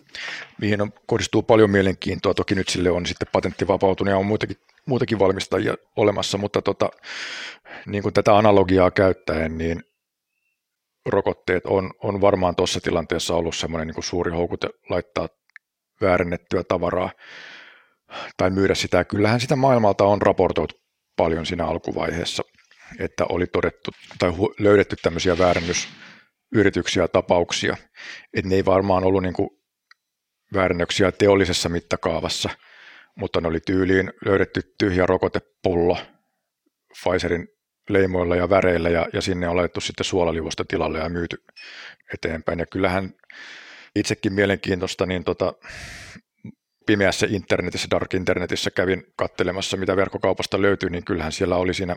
mihin on, kohdistuu paljon mielenkiintoa. Toki nyt sille on sitten patentti vapautunut ja on muitakin, muitakin valmistajia olemassa, mutta tota, niin kuin tätä analogiaa käyttäen, niin rokotteet on, on varmaan tuossa tilanteessa ollut semmoinen niin kuin suuri houkute laittaa väärennettyä tavaraa tai myydä sitä. Kyllähän sitä maailmalta on raportoitu paljon siinä alkuvaiheessa, että oli todettu tai löydetty tämmöisiä väärennysyrityksiä ja tapauksia. Että ne ei varmaan ollut niin kuin väärennöksiä teollisessa mittakaavassa, mutta ne oli tyyliin löydetty tyhjä rokotepullo Pfizerin leimoilla ja väreillä ja, ja sinne on laitettu sitten suolaliuosta tilalle ja myyty eteenpäin. Ja kyllähän itsekin mielenkiintoista, niin tota, pimeässä internetissä, dark internetissä kävin kattelemassa, mitä verkkokaupasta löytyy, niin kyllähän siellä oli siinä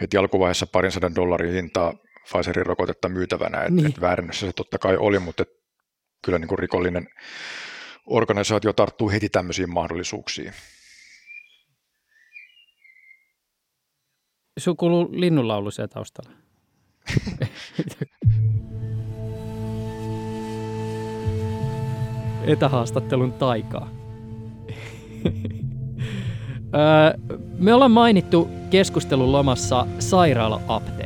heti alkuvaiheessa parin sadan dollarin hintaa Pfizerin rokotetta myytävänä, että niin. et väärännössä se totta kai oli, mutta et kyllä niin kuin rikollinen organisaatio tarttuu heti tämmöisiin mahdollisuuksiin. Sun kuuluu linnunlaulu siellä taustalla. Etähaastattelun taikaa. Me ollaan mainittu keskustelun lomassa sairaala-apteekit.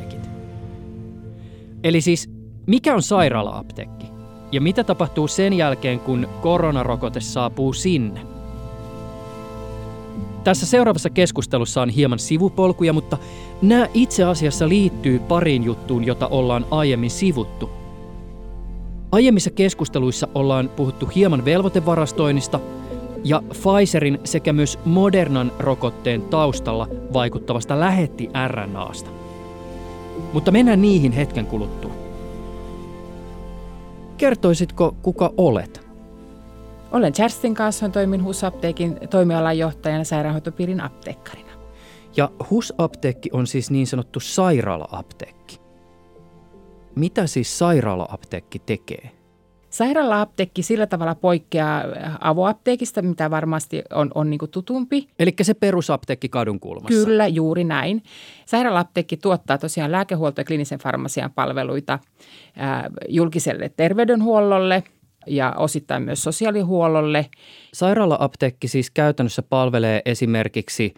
Eli siis, mikä on sairaala-apteekki? Ja mitä tapahtuu sen jälkeen, kun koronarokote saapuu sinne? Tässä seuraavassa keskustelussa on hieman sivupolkuja, mutta nämä itse asiassa liittyy pariin juttuun, jota ollaan aiemmin sivuttu. Aiemmissa keskusteluissa ollaan puhuttu hieman velvoitevarastoinnista ja Pfizerin sekä myös Modernan rokotteen taustalla vaikuttavasta lähetti RNAsta. Mutta mennään niihin hetken kuluttua. Kertoisitko, kuka olet? Olen Kerstin kanssa, toimin HUS-apteekin toimialan johtajana sairaanhoitopiirin apteekkarina. Ja HUS-apteekki on siis niin sanottu sairaala-apteekki. Mitä siis sairaala-apteekki tekee? Sairaala-apteekki sillä tavalla poikkeaa avoapteekista, mitä varmasti on, on niin tutumpi. Eli se perusapteekki kadun kulmassa. Kyllä, juuri näin. Sairaala-apteekki tuottaa tosiaan lääkehuolto- ja kliinisen farmasian palveluita ää, julkiselle terveydenhuollolle – ja osittain myös sosiaalihuollolle. Sairaala-apteekki siis käytännössä palvelee esimerkiksi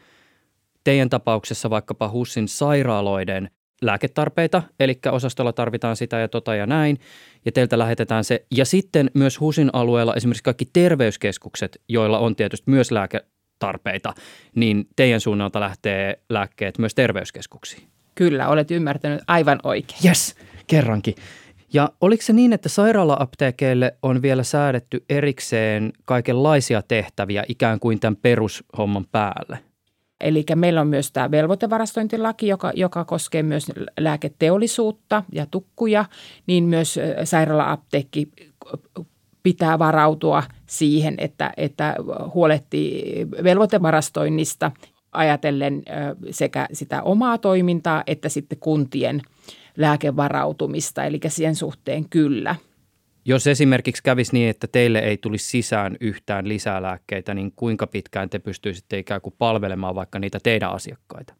teidän tapauksessa vaikkapa HUSin sairaaloiden lääketarpeita, eli osastolla tarvitaan sitä ja tota ja näin, ja teiltä lähetetään se. Ja sitten myös HUSin alueella esimerkiksi kaikki terveyskeskukset, joilla on tietysti myös lääketarpeita, niin teidän suunnalta lähtee lääkkeet myös terveyskeskuksiin. Kyllä, olet ymmärtänyt aivan oikein. Yes, kerrankin. Ja oliko se niin, että sairaala-apteekeille on vielä säädetty erikseen kaikenlaisia tehtäviä ikään kuin tämän perushomman päälle? Eli meillä on myös tämä velvoitevarastointilaki, joka, joka koskee myös lääketeollisuutta ja tukkuja, niin myös sairaala-apteekki pitää varautua siihen, että, että huolehtii velvoitevarastoinnista ajatellen sekä sitä omaa toimintaa että sitten kuntien lääkevarautumista, eli sen suhteen kyllä. Jos esimerkiksi kävisi niin, että teille ei tulisi sisään yhtään lisää lääkkeitä, niin kuinka pitkään te pystyisitte ikään kuin palvelemaan vaikka niitä teidän asiakkaita?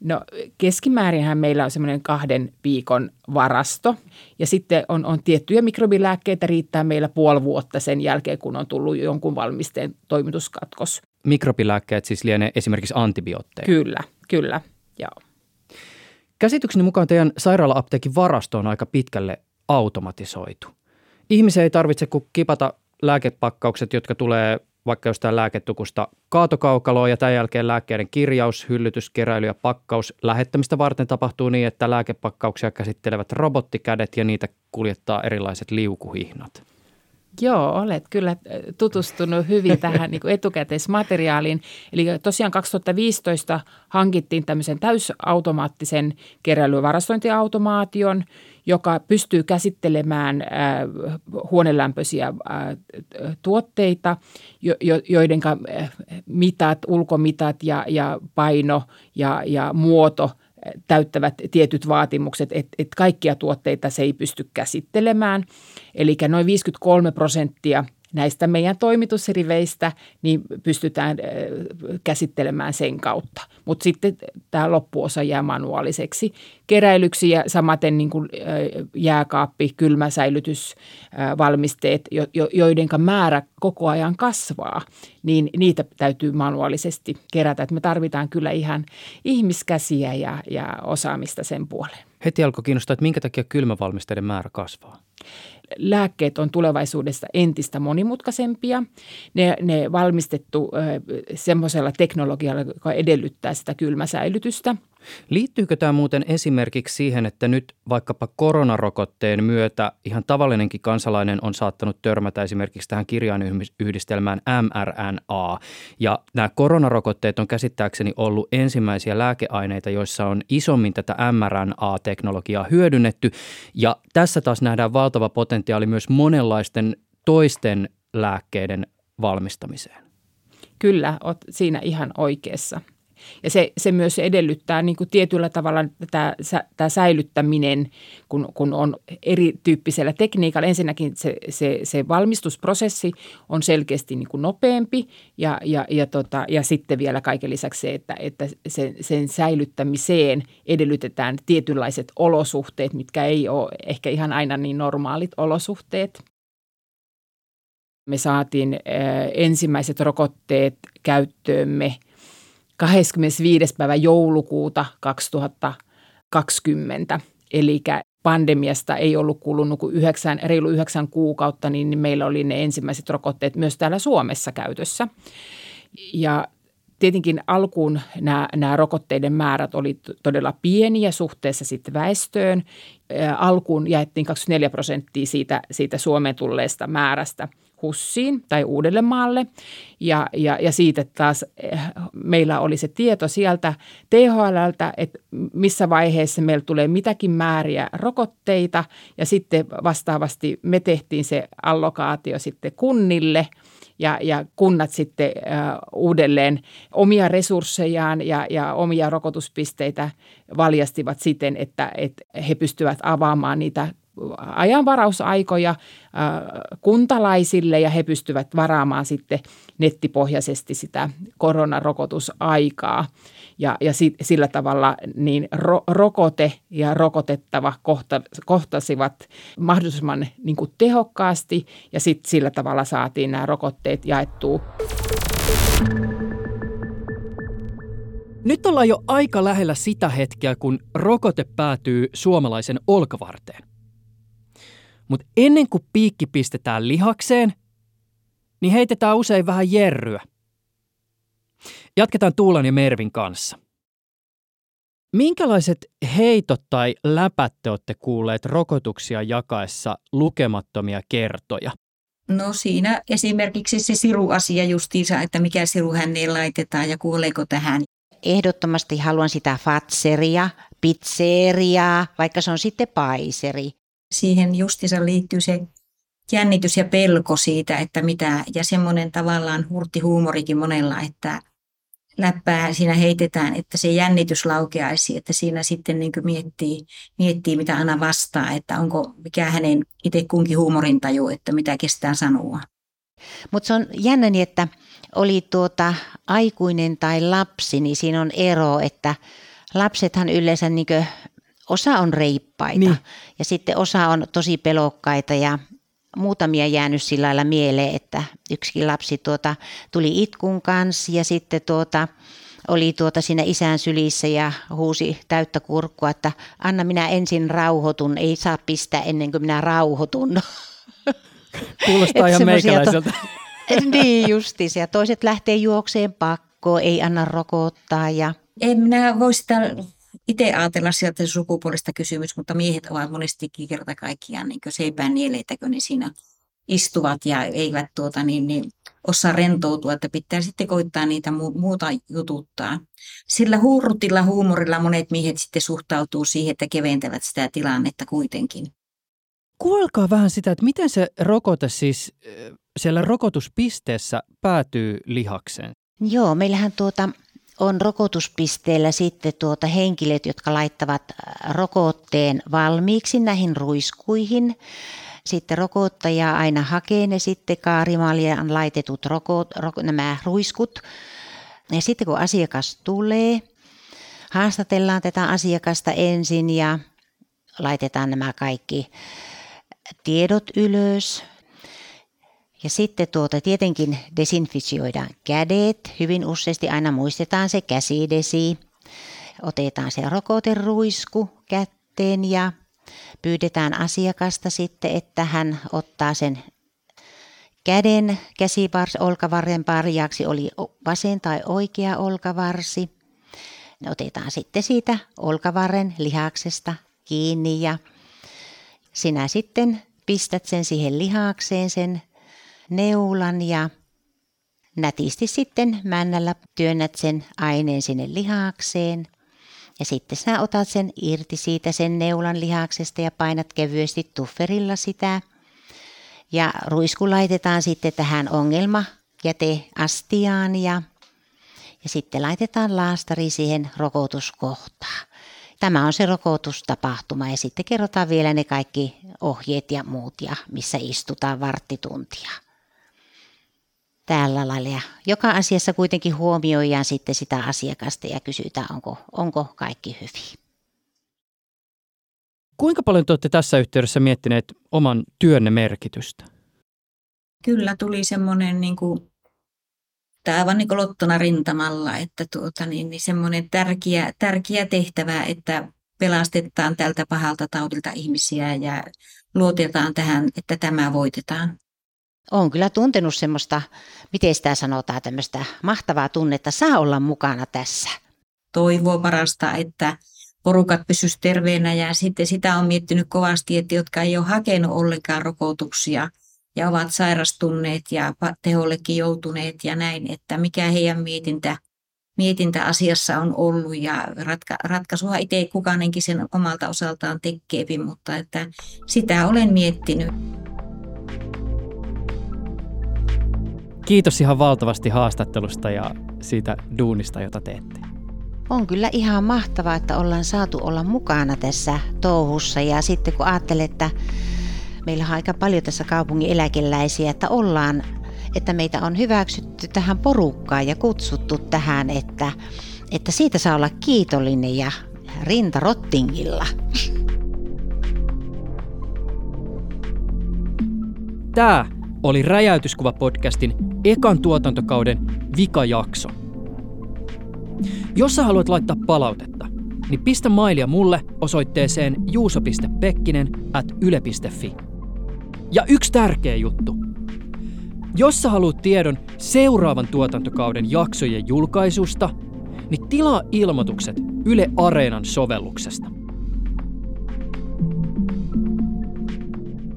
No keskimäärinhän meillä on semmoinen kahden viikon varasto ja sitten on, on tiettyjä mikrobilääkkeitä riittää meillä puoli vuotta sen jälkeen, kun on tullut jonkun valmisteen toimituskatkos. Mikrobilääkkeet siis lienee esimerkiksi antibiootteja? Kyllä, kyllä, joo. Käsitykseni mukaan teidän sairaala-apteekin varasto on aika pitkälle automatisoitu. Ihmisiä ei tarvitse kuin kipata lääkepakkaukset, jotka tulee vaikka jostain lääketukusta kaatokaukaloa ja tämän jälkeen lääkkeiden kirjaus, hyllytys, keräily ja pakkaus lähettämistä varten tapahtuu niin, että lääkepakkauksia käsittelevät robottikädet ja niitä kuljettaa erilaiset liukuhihnat. Joo, olet kyllä tutustunut hyvin tähän niin etukäteismateriaaliin. Eli tosiaan 2015 hankittiin tämmöisen täysautomaattisen keräilyvarastointiautomaation, joka pystyy käsittelemään äh, huonelämpöisiä äh, tuotteita, joiden äh, mitat, ulkomitat ja, ja paino ja, ja muoto täyttävät tietyt vaatimukset, että et kaikkia tuotteita se ei pysty käsittelemään. Eli noin 53 prosenttia – näistä meidän toimitusriveistä, niin pystytään käsittelemään sen kautta. Mutta sitten tämä loppuosa jää manuaaliseksi keräilyksi ja samaten niin kuin jääkaappi, kylmäsäilytysvalmisteet, joiden määrä koko ajan kasvaa, niin niitä täytyy manuaalisesti kerätä. Et me tarvitaan kyllä ihan ihmiskäsiä ja, ja osaamista sen puoleen. Heti alkoi kiinnostaa, että minkä takia kylmävalmisteiden määrä kasvaa? Lääkkeet on tulevaisuudessa entistä monimutkaisempia. Ne, ne valmistettu semmoisella teknologialla, joka edellyttää sitä kylmäsäilytystä – Liittyykö tämä muuten esimerkiksi siihen, että nyt vaikkapa koronarokotteen myötä ihan tavallinenkin kansalainen on saattanut törmätä esimerkiksi tähän kirjainyhdistelmään mRNA. Ja nämä koronarokotteet on käsittääkseni ollut ensimmäisiä lääkeaineita, joissa on isommin tätä mRNA-teknologiaa hyödynnetty. Ja tässä taas nähdään valtava potentiaali myös monenlaisten toisten lääkkeiden valmistamiseen. Kyllä, olet siinä ihan oikeassa. Ja se, se myös edellyttää niin kuin tietyllä tavalla tämä, tämä säilyttäminen, kun, kun on erityyppisellä tekniikalla. Ensinnäkin se, se, se valmistusprosessi on selkeästi niin kuin nopeampi ja, ja, ja, tota, ja sitten vielä kaiken lisäksi se, että, että sen, sen säilyttämiseen edellytetään tietynlaiset olosuhteet, mitkä ei ole ehkä ihan aina niin normaalit olosuhteet. Me saatiin ensimmäiset rokotteet käyttöömme – 25. päivä joulukuuta 2020. Eli pandemiasta ei ollut kulunut kuin yhdeksän, reilu yhdeksän kuukautta, niin meillä oli ne ensimmäiset rokotteet myös täällä Suomessa käytössä. Ja tietenkin alkuun nämä, nämä rokotteiden määrät oli todella pieniä suhteessa sitten väestöön. Alkuun jaettiin 24 prosenttia siitä, siitä Suomeen tulleesta määrästä – Hussiin tai Uudellemaalle. Ja, ja, ja siitä taas eh, meillä oli se tieto sieltä THLltä, että missä vaiheessa meillä tulee mitäkin määriä rokotteita. Ja sitten vastaavasti me tehtiin se allokaatio sitten kunnille – ja, ja kunnat sitten äh, uudelleen omia resurssejaan ja, ja omia rokotuspisteitä valjastivat siten, että, että he pystyvät avaamaan niitä ajanvarausaikoja kuntalaisille ja he pystyvät varaamaan sitten nettipohjaisesti sitä koronarokotusaikaa. Ja, ja sillä tavalla niin ro, rokote ja rokotettava kohta, kohtasivat mahdollisimman niin kuin tehokkaasti ja sitten sillä tavalla saatiin nämä rokotteet jaettua. Nyt ollaan jo aika lähellä sitä hetkeä, kun rokote päätyy suomalaisen olkavarteen. Mutta ennen kuin piikki pistetään lihakseen, niin heitetään usein vähän jerryä. Jatketaan Tuulan ja Mervin kanssa. Minkälaiset heitot tai läpät te olette kuulleet rokotuksia jakaessa lukemattomia kertoja? No siinä esimerkiksi se siruasia justiinsa, että mikä siru häneen laitetaan ja kuoleeko tähän. ehdottomasti haluan sitä fatseria, pizzeriaa, vaikka se on sitten paiseri. Siihen justissa liittyy se jännitys ja pelko siitä, että mitä, ja semmoinen tavallaan hurtti huumorikin monella, että läppää siinä heitetään, että se jännitys laukeaisi, että siinä sitten niin miettii, miettii, mitä aina vastaa, että onko mikä hänen itse kunkin huumorintaju, että mitä kestää sanoa. Mutta se on jännä niin, että oli tuota aikuinen tai lapsi, niin siinä on ero, että lapsethan yleensä niin osa on reippaita niin. ja sitten osa on tosi pelokkaita ja muutamia jäänyt sillä lailla mieleen, että yksikin lapsi tuota, tuli itkun kanssa ja sitten tuota, oli tuota siinä isän sylissä ja huusi täyttä kurkkua, että anna minä ensin rauhoitun, ei saa pistää ennen kuin minä rauhoitun. Kuulostaa ihan meikäläiseltä. To- niin justis, ja toiset lähtee juokseen pakkoon, ei anna rokottaa. Ja... En minä voi sitä itse ajatella sieltä sukupuolista kysymys, mutta miehet ovat monestikin kerta kaikkiaan niin seipään nieleitä, ne siinä istuvat ja eivät tuota, niin, niin, osaa rentoutua, että pitää sitten koittaa niitä mu- muuta jututtaa. Sillä hurrutilla huumorilla monet miehet sitten suhtautuu siihen, että keventävät sitä tilannetta kuitenkin. Kuulkaa vähän sitä, että miten se rokote siis siellä rokotuspisteessä päätyy lihakseen? Joo, meillähän tuota on rokotuspisteellä sitten tuota henkilöt, jotka laittavat äh, rokotteen valmiiksi näihin ruiskuihin. Sitten rokottaja aina hakee ne sitten kaarimaljan laitetut rokot, ro, nämä ruiskut. Ja sitten kun asiakas tulee, haastatellaan tätä asiakasta ensin ja laitetaan nämä kaikki tiedot ylös. Ja sitten tuota, tietenkin desinfisioidaan kädet. Hyvin useasti aina muistetaan se käsidesi. Otetaan se rokoteruisku kätteen ja pyydetään asiakasta sitten, että hän ottaa sen käden käsivars olkavarren parjaaksi, oli vasen tai oikea olkavarsi. Otetaan sitten siitä olkavarren lihaksesta kiinni ja sinä sitten pistät sen siihen lihakseen sen neulan ja nätisti sitten männällä työnnät sen aineen sinne lihakseen. Ja sitten sä otat sen irti siitä sen neulan lihaksesta ja painat kevyesti tufferilla sitä. Ja ruisku laitetaan sitten tähän ongelma jäteastiaan ja, ja sitten laitetaan laastari siihen rokotuskohtaan. Tämä on se rokotustapahtuma ja sitten kerrotaan vielä ne kaikki ohjeet ja muut ja missä istutaan varttituntia tällä lailla. Ja joka asiassa kuitenkin huomioidaan sitten sitä asiakasta ja kysytään, onko, onko kaikki hyvin. Kuinka paljon te olette tässä yhteydessä miettineet oman työnne merkitystä? Kyllä tuli semmoinen niin kuin, aivan niin kuin lottona rintamalla, että tuota, niin, niin semmoinen tärkeä, tärkeä tehtävä, että pelastetaan tältä pahalta taudilta ihmisiä ja luotetaan tähän, että tämä voitetaan olen kyllä tuntenut semmoista, miten sitä sanotaan, tämmöistä mahtavaa tunnetta, saa olla mukana tässä. Toivoa parasta, että porukat pysyisivät terveenä ja sitten sitä on miettinyt kovasti, että jotka ei ole hakenut ollenkaan rokotuksia ja ovat sairastuneet ja tehollekin joutuneet ja näin, että mikä heidän mietintä, mietintä asiassa on ollut ja ratka, ratkaisua itse kukainenkin sen omalta osaltaan tekee, mutta että sitä olen miettinyt. Kiitos ihan valtavasti haastattelusta ja siitä duunista, jota teette. On kyllä ihan mahtavaa, että ollaan saatu olla mukana tässä touhussa ja sitten kun ajattelet, että meillä on aika paljon tässä kaupungin eläkeläisiä, että ollaan, että meitä on hyväksytty tähän porukkaan ja kutsuttu tähän, että, että siitä saa olla kiitollinen ja rinta rottingilla. Tämä oli Räjäytyskuva-podcastin ekan tuotantokauden vikajakso. Jos sä haluat laittaa palautetta, niin pistä mailia mulle osoitteeseen juuso.pekkinen at yle.fi. Ja yksi tärkeä juttu. Jos sä haluat tiedon seuraavan tuotantokauden jaksojen julkaisusta, niin tilaa ilmoitukset Yle Areenan sovelluksesta.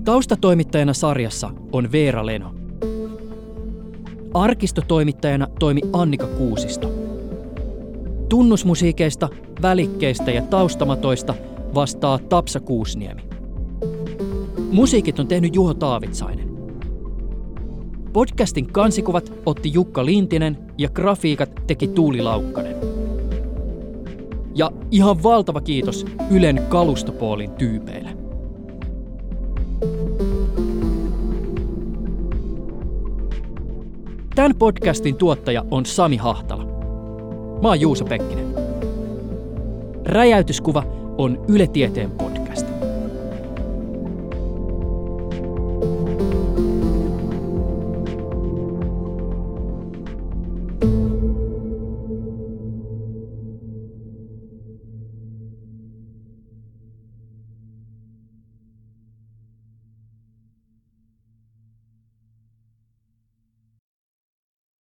Taustatoimittajana sarjassa on Veera Leno. Arkistotoimittajana toimi Annika Kuusisto. Tunnusmusiikeista, välikkeistä ja taustamatoista vastaa Tapsa Kuusniemi. Musiikit on tehnyt Juho Taavitsainen. Podcastin kansikuvat otti Jukka Lintinen ja grafiikat teki Tuuli Laukkanen. Ja ihan valtava kiitos Ylen kalustopoolin tyypeille. Tämän podcastin tuottaja on Sami Hahtala. Mä oon Juuso Pekkinen. Räjäytyskuva on Yle Tieteen podcast.